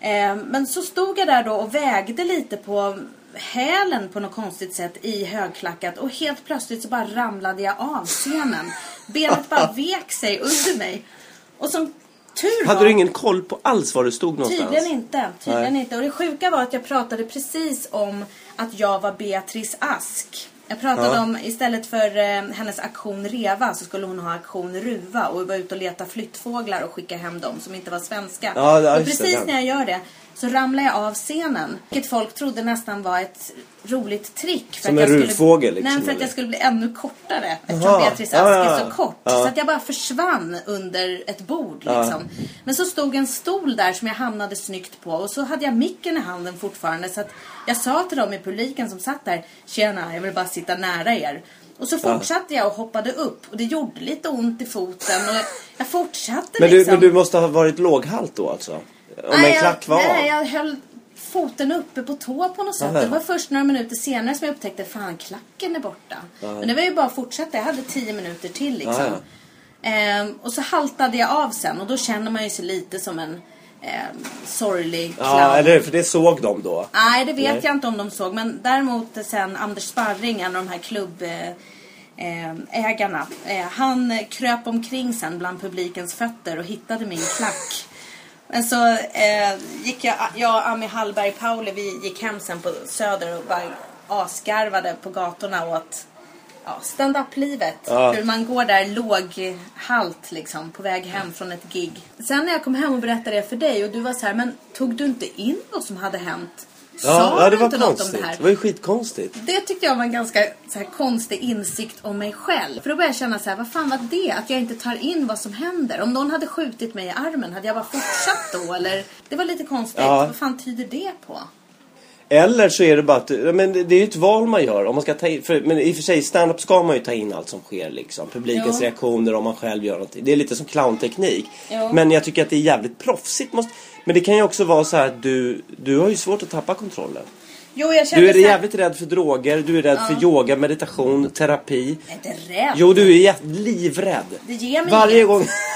Ehm, men så stod jag där då och vägde lite på hälen på något konstigt sätt i högklackat och helt plötsligt så bara ramlade jag av scenen. Benet bara vek sig under mig. Och som tur var... Hade du ingen koll på alls var du stod någonstans? Tydligen inte. Tydligen Nej. inte. Och det sjuka var att jag pratade precis om att jag var Beatrice Ask. Jag pratade Ja. om, istället för eh, hennes aktion Reva så skulle hon ha aktion Ruva och vara ute och leta flyttfåglar och skicka hem dem som inte var svenska. Ja, och det, precis den. när jag gör det så ramlar jag av scenen. Vilket folk trodde nästan var ett roligt trick. För Som att en jag skulle, liksom, Nej, för att eller? jag skulle bli ännu kortare. Eftersom Jaha. Beatrice Ask ja, är så kort. Ja. Så att jag bara försvann under ett bord liksom. Men så stod en stol där som jag hamnade snyggt på och så hade jag micken i handen fortfarande så att jag sa till dem i publiken som satt där Tjena, jag vill bara sitta nära er. Och så fortsatte jag och hoppade upp och det gjorde lite ont i foten och jag fortsatte Men du, liksom. men du måste ha varit låghalt då alltså? Om en klack var? Nej, jag höll foten uppe på tå på något sätt. Aha. Det var först några minuter senare som jag upptäckte fan klacken är borta. Men det var ju bara att fortsätta. Jag hade tio minuter till liksom. Ehm, och så haltade jag av sen och då känner man ju sig lite som en ehm, sorglig clown. Ja, eller? För det såg de då. Nej, det vet Nej. jag inte om de såg. Men däremot sen Anders Sparring, en av de här klubb... Eh, eh. Eh, han kröp omkring sen bland publikens fötter och hittade min klack. Men så eh, gick jag, jag och Ami Hallberg Pauli, vi gick hem sen på Söder och bara asgarvade på gatorna åt ja, stand-up-livet. Ja. Hur man går där låghalt liksom på väg hem från ett gig. Sen när jag kom hem och berättade det för dig och du var så här, men tog du inte in vad som hade hänt Sa ja, du det var inte något om konstigt. det här? Det var ju skitkonstigt. Det tyckte jag var en ganska så här, konstig insikt om mig själv. För då började jag känna så här, vad fan var det? Att jag inte tar in vad som händer. Om någon hade skjutit mig i armen, hade jag bara fortsatt då? Eller? Det var lite konstigt. Ja. Vad fan tyder det på? Eller så är det bara att, ja, men det är ju ett val man gör. Om man ska ta in, för, men i och för sig, stand-up ska man ju ta in allt som sker liksom. Publikens Ja. reaktioner om man själv gör någonting. Det är lite som clownteknik. Ja. Men jag tycker att det är jävligt proffsigt. Måste, men det kan ju också vara så här att du, du har ju svårt att tappa kontrollen. Jo, jag Du är här, jävligt rädd för droger, du är rädd för yoga, meditation, terapi. Jag är inte rädd. Jo, du är livrädd. Det ger mig Varje inget. gång. [laughs]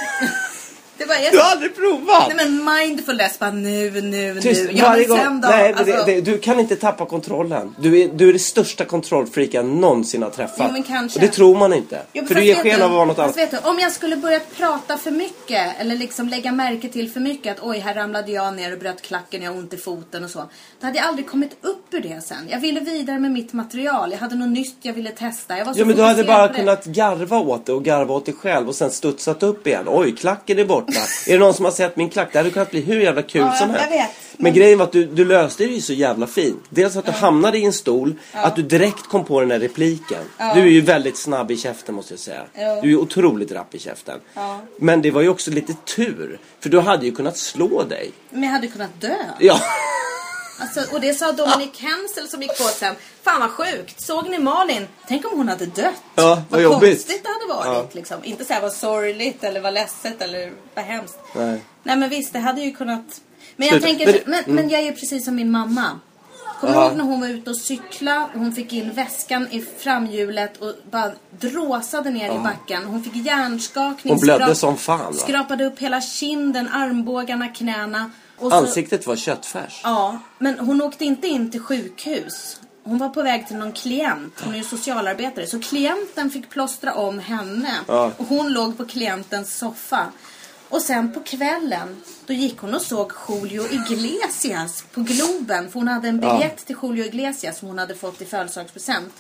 Det var jag Du har aldrig provat! Nej men mindfulness, bara nu, nu, Tyst, nu. Ja, varje gång. sen då? Nej, alltså, det, det, du kan inte tappa kontrollen. Du är, du är det största kontrollfreak jag någonsin har träffat. Jo, men kanske. Och det tror man inte. Jo, för du ger sken av att vara något annat. Vet du, om jag skulle börja prata för mycket eller liksom lägga märke till för mycket att oj, här ramlade jag ner och bröt klacken, jag har ont i foten och så. Då hade jag aldrig kommit upp ur det sen. Jag ville vidare med mitt material. Jag hade något nytt jag ville testa. Jag var så Ja men du hade bara kunnat garva åt det och garva åt dig själv och sen studsat upp igen. Oj, klacken är borta. är det någon som har sett min klack? Det hade kunnat bli hur jävla kul Ja, som helst. Men grejen var att du, du löste det ju så jävla fint. Dels att du hamnade i en stol, att du direkt kom på den här repliken. Du är ju väldigt snabb i käften måste jag säga. Ja. Du är ju otroligt rapp i käften. Ja. Men det var ju också lite tur. För du hade ju kunnat slå dig. Men jag hade kunnat dö. Ja. Alltså, och det sa Dominic Hensel som gick på sen. Fan vad sjukt. Såg ni Malin? Tänk om hon hade dött. Ja, vad jobbigt. konstigt det varit. Liksom. Inte så här vad sorgligt eller vad ledset eller vad hemskt. Nej. Nej men visst, det hade ju kunnat... Men jag tänker, Men det- men, men jag är ju precis som min mamma. Kommer du Ja. ihåg när hon var ute och cykla och hon fick in väskan i framhjulet och bara dråsade ner i backen. Hon fick hjärnskakning. Hon blödde som fan, va? Skrapade upp hela kinden, armbågarna, knäna. Och så- Ansiktet var köttfärs. Ja, men hon åkte inte in till sjukhus. Hon var på väg till någon klient. Hon är ju socialarbetare. Så klienten fick plåstra om henne. Ja. Och hon låg på klientens soffa. Och sen på kvällen, då gick hon och såg Julio Iglesias på Globen. För hon hade en biljett till Julio Iglesias som hon hade fått i födelsedagspresent.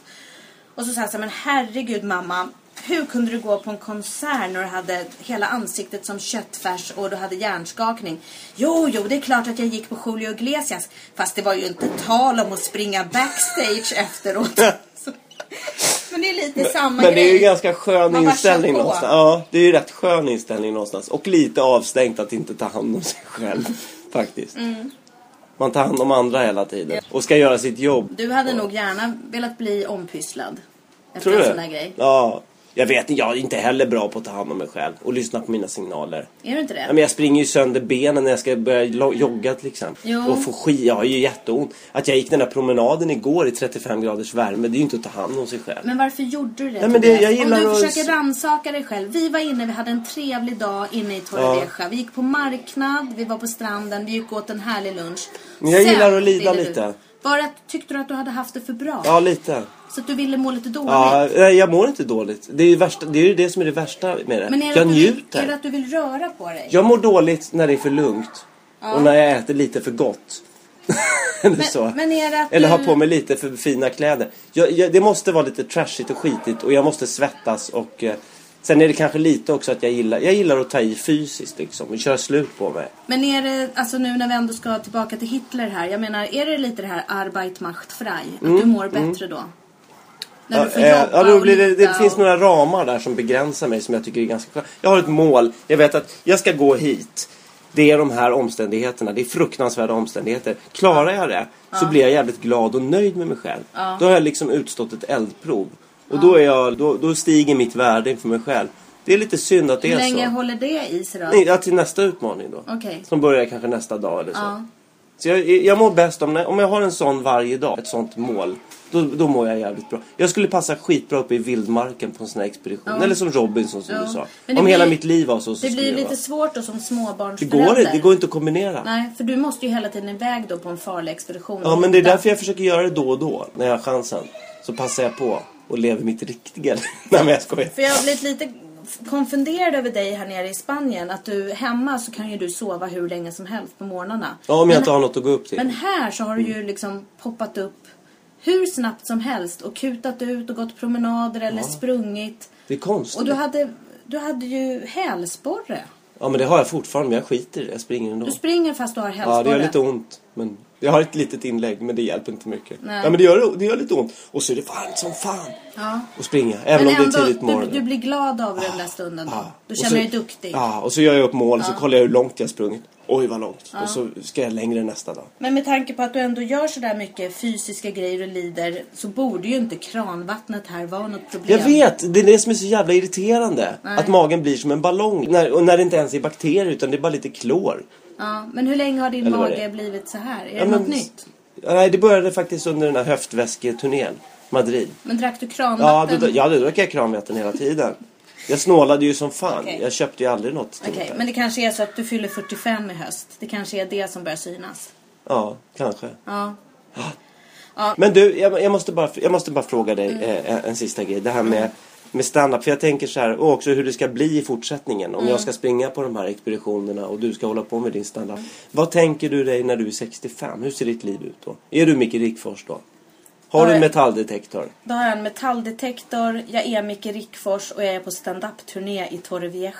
Och så sa jag så här, men herregud mamma. Hur kunde du gå på en konsert när du hade hela ansiktet som köttfärs och du hade hjärnskakning? Jo, jo, det är klart att jag gick på Julio Iglesias. Fast det var ju inte tal om att springa backstage [laughs] efteråt. Men det är lite samma Men det grej. är ju ganska skön Man inställning någonstans. Ja, det är ju rätt skön inställning någonstans. Och lite avstängt att inte ta hand om sig själv. [laughs] Faktiskt. Mm. Man tar hand om andra hela tiden. Och ska göra sitt jobb. Du hade nog gärna velat bli ompysslad. Efter Tror du en sån det? här grej. Ja. Jag vet inte, jag är inte heller bra på att ta hand om mig själv. Och lyssna på mina signaler. Är du inte det? Ja, men jag springer ju sönder benen när jag ska börja jogga till exempel. Jo. Och få skit, jag har ju jätteont. Att jag gick den där promenaden igår i 35 graders värme, det är ju inte att ta hand om sig själv. Men varför gjorde du det? Nej, men det- jag gillar Om du att- försöker rannsaka dig själv. Vi var inne, vi hade en trevlig dag inne i Torrevieja. Vi gick på marknad, vi var på stranden, vi gick åt en härlig lunch. Men jag Sen gillar att lida lite. Du, bara att, tyckte du att du hade haft det för bra? Ja, lite. Så att du ville må lite dåligt? Ja, nej, jag mår inte dåligt. Det är ju, värsta, det, är ju det som är det värsta med det. Men är det, jag att du vill, njuter. är det att du vill röra på dig? Jag mår dåligt när det är för lugnt. Och när jag äter lite för gott. [laughs] Eller Men- så. men Eller du- på mig lite för fina kläder. Jag, jag, det måste vara lite trashigt och skitigt och jag måste svettas och eh, Sen är det kanske lite också att jag gillar, jag gillar att ta i fysiskt liksom och köra slut på mig. Men är det, alltså nu när vi ändå ska tillbaka till Hitler här. Jag menar, är det lite det här Arbeit macht frei? Att du mår bättre då? När du får Ja, jobba eh, ja, då blir det, det finns några ramar där som begränsar mig som jag tycker är ganska skönt. Jag har ett mål. Jag vet att jag ska gå hit. Det är de här omständigheterna. Det är fruktansvärda omständigheter. Klarar jag det så blir jag jävligt glad och nöjd med mig själv. Då har jag liksom utstått ett eldprov. Och då, är jag, då, då stiger mitt värde inför mig själv. Det är lite synd att det Hur är länge så. håller det i sig då? Nej, ja, till nästa utmaning då. Okej. Som börjar kanske nästa dag eller så. Så jag, jag mår bäst om, om jag har en sån varje dag, ett sånt mål. Då, då mår jag jävligt bra. Jag skulle passa skitbra uppe i vildmarken på en sån här expedition. Ja. Eller som Robinson som Ja. du sa. Det Om blir- hela mitt liv var så, så Det blir det lite vara. svårt då som Det småbarnsförälder. går, inte- det går inte att kombinera. Nej, för du måste ju hela tiden iväg då på en farlig expedition. Ja, men det är därför jag försöker göra det då och då. När jag har chansen. Så passar jag på och lever mitt riktiga liv. [laughs] Nej men jag skojar. För jag har blivit lite konfunderad över dig här nere i Spanien. Att du hemma så kan ju du sova hur länge som helst på morgnarna. Ja, om jag Men- inte har något att gå upp till. Men här så har du ju liksom poppat upp hur snabbt som helst och kutat ut och gått promenader eller sprungit. Det är konstigt. Och du hade, du hade ju hälsporre. Ja men det har jag fortfarande men jag skiter i det. Jag springer ändå. Du springer fast du har hälsporre. Ja det gör lite ont. Men jag har ett litet inlägg men det hjälper inte mycket. Nej. Ja men det gör, det gör lite ont. Och så är det varmt som fan. Ja. Och springa. Även Men om ändå, det är tidigt på du, morgonen. du blir glad av den där stunden då. Ja. Du känner så- dig duktig. Ja, och så gör jag upp mål och så kollar jag hur långt jag sprungit. Oj vad långt. Och så ska jag längre nästa dag. Men med tanke på att du ändå gör sådär mycket fysiska grejer och lider så borde ju inte kranvattnet här vara något problem. Jag vet, det är det som är så jävla irriterande. Att magen blir som en ballong. När, och när det inte ens är bakterier utan det är bara lite klor. Ja, men hur länge har din Eller mage blivit så här? Är Ja, det men- något nytt? Ja, Nej, det började faktiskt under den här höftväsketurnén. Madrid. Men drack du Ja, kranvatten? då, ja, då drack jag kranvatten hela tiden. Jag snålade ju som fan. Okej. Jag köpte ju aldrig något där. men det kanske är så att du fyller 45 i höst. Det kanske är det som börjar synas. Ja, kanske. Ja. Men du, jag, jag, måste, bara, jag måste bara fråga dig Mm. eh, en, en sista grej. Det här med, med stand-up. För jag tänker så här, och också hur det ska bli i fortsättningen. Om Mm. jag ska springa på de här expeditionerna och du ska hålla på med din stand-up. Vad tänker du dig när du är 65? Hur ser ditt liv ut då? Är du Micke Rickfors då? Har du en metalldetektor? Då har jag en metalldetektor, jag är Micke Rickfors och jag är på stand-up-turné i Torrevieja.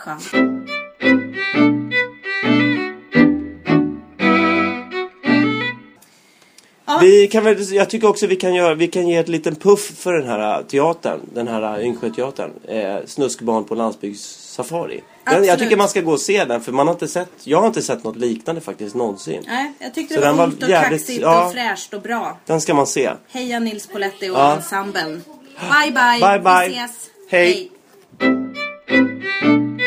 Vi kan väl, jag tycker också vi kan, göra, vi kan ge ett liten puff för den här teatern. Den här Yngsjöteatern. Eh, Snuskbarn på landsbygdssafari. Den, jag tycker man ska gå och se den för man har inte sett, jag har inte sett något liknande faktiskt någonsin. Nej, jag tyckte Så det var ungt och jävligt- kaxigt ja. och fräscht och bra. Den ska man se. Heja Nils Poletti och Ja. ensemblen. Bye bye. Bye, bye. Vi ses. Hej. Hej.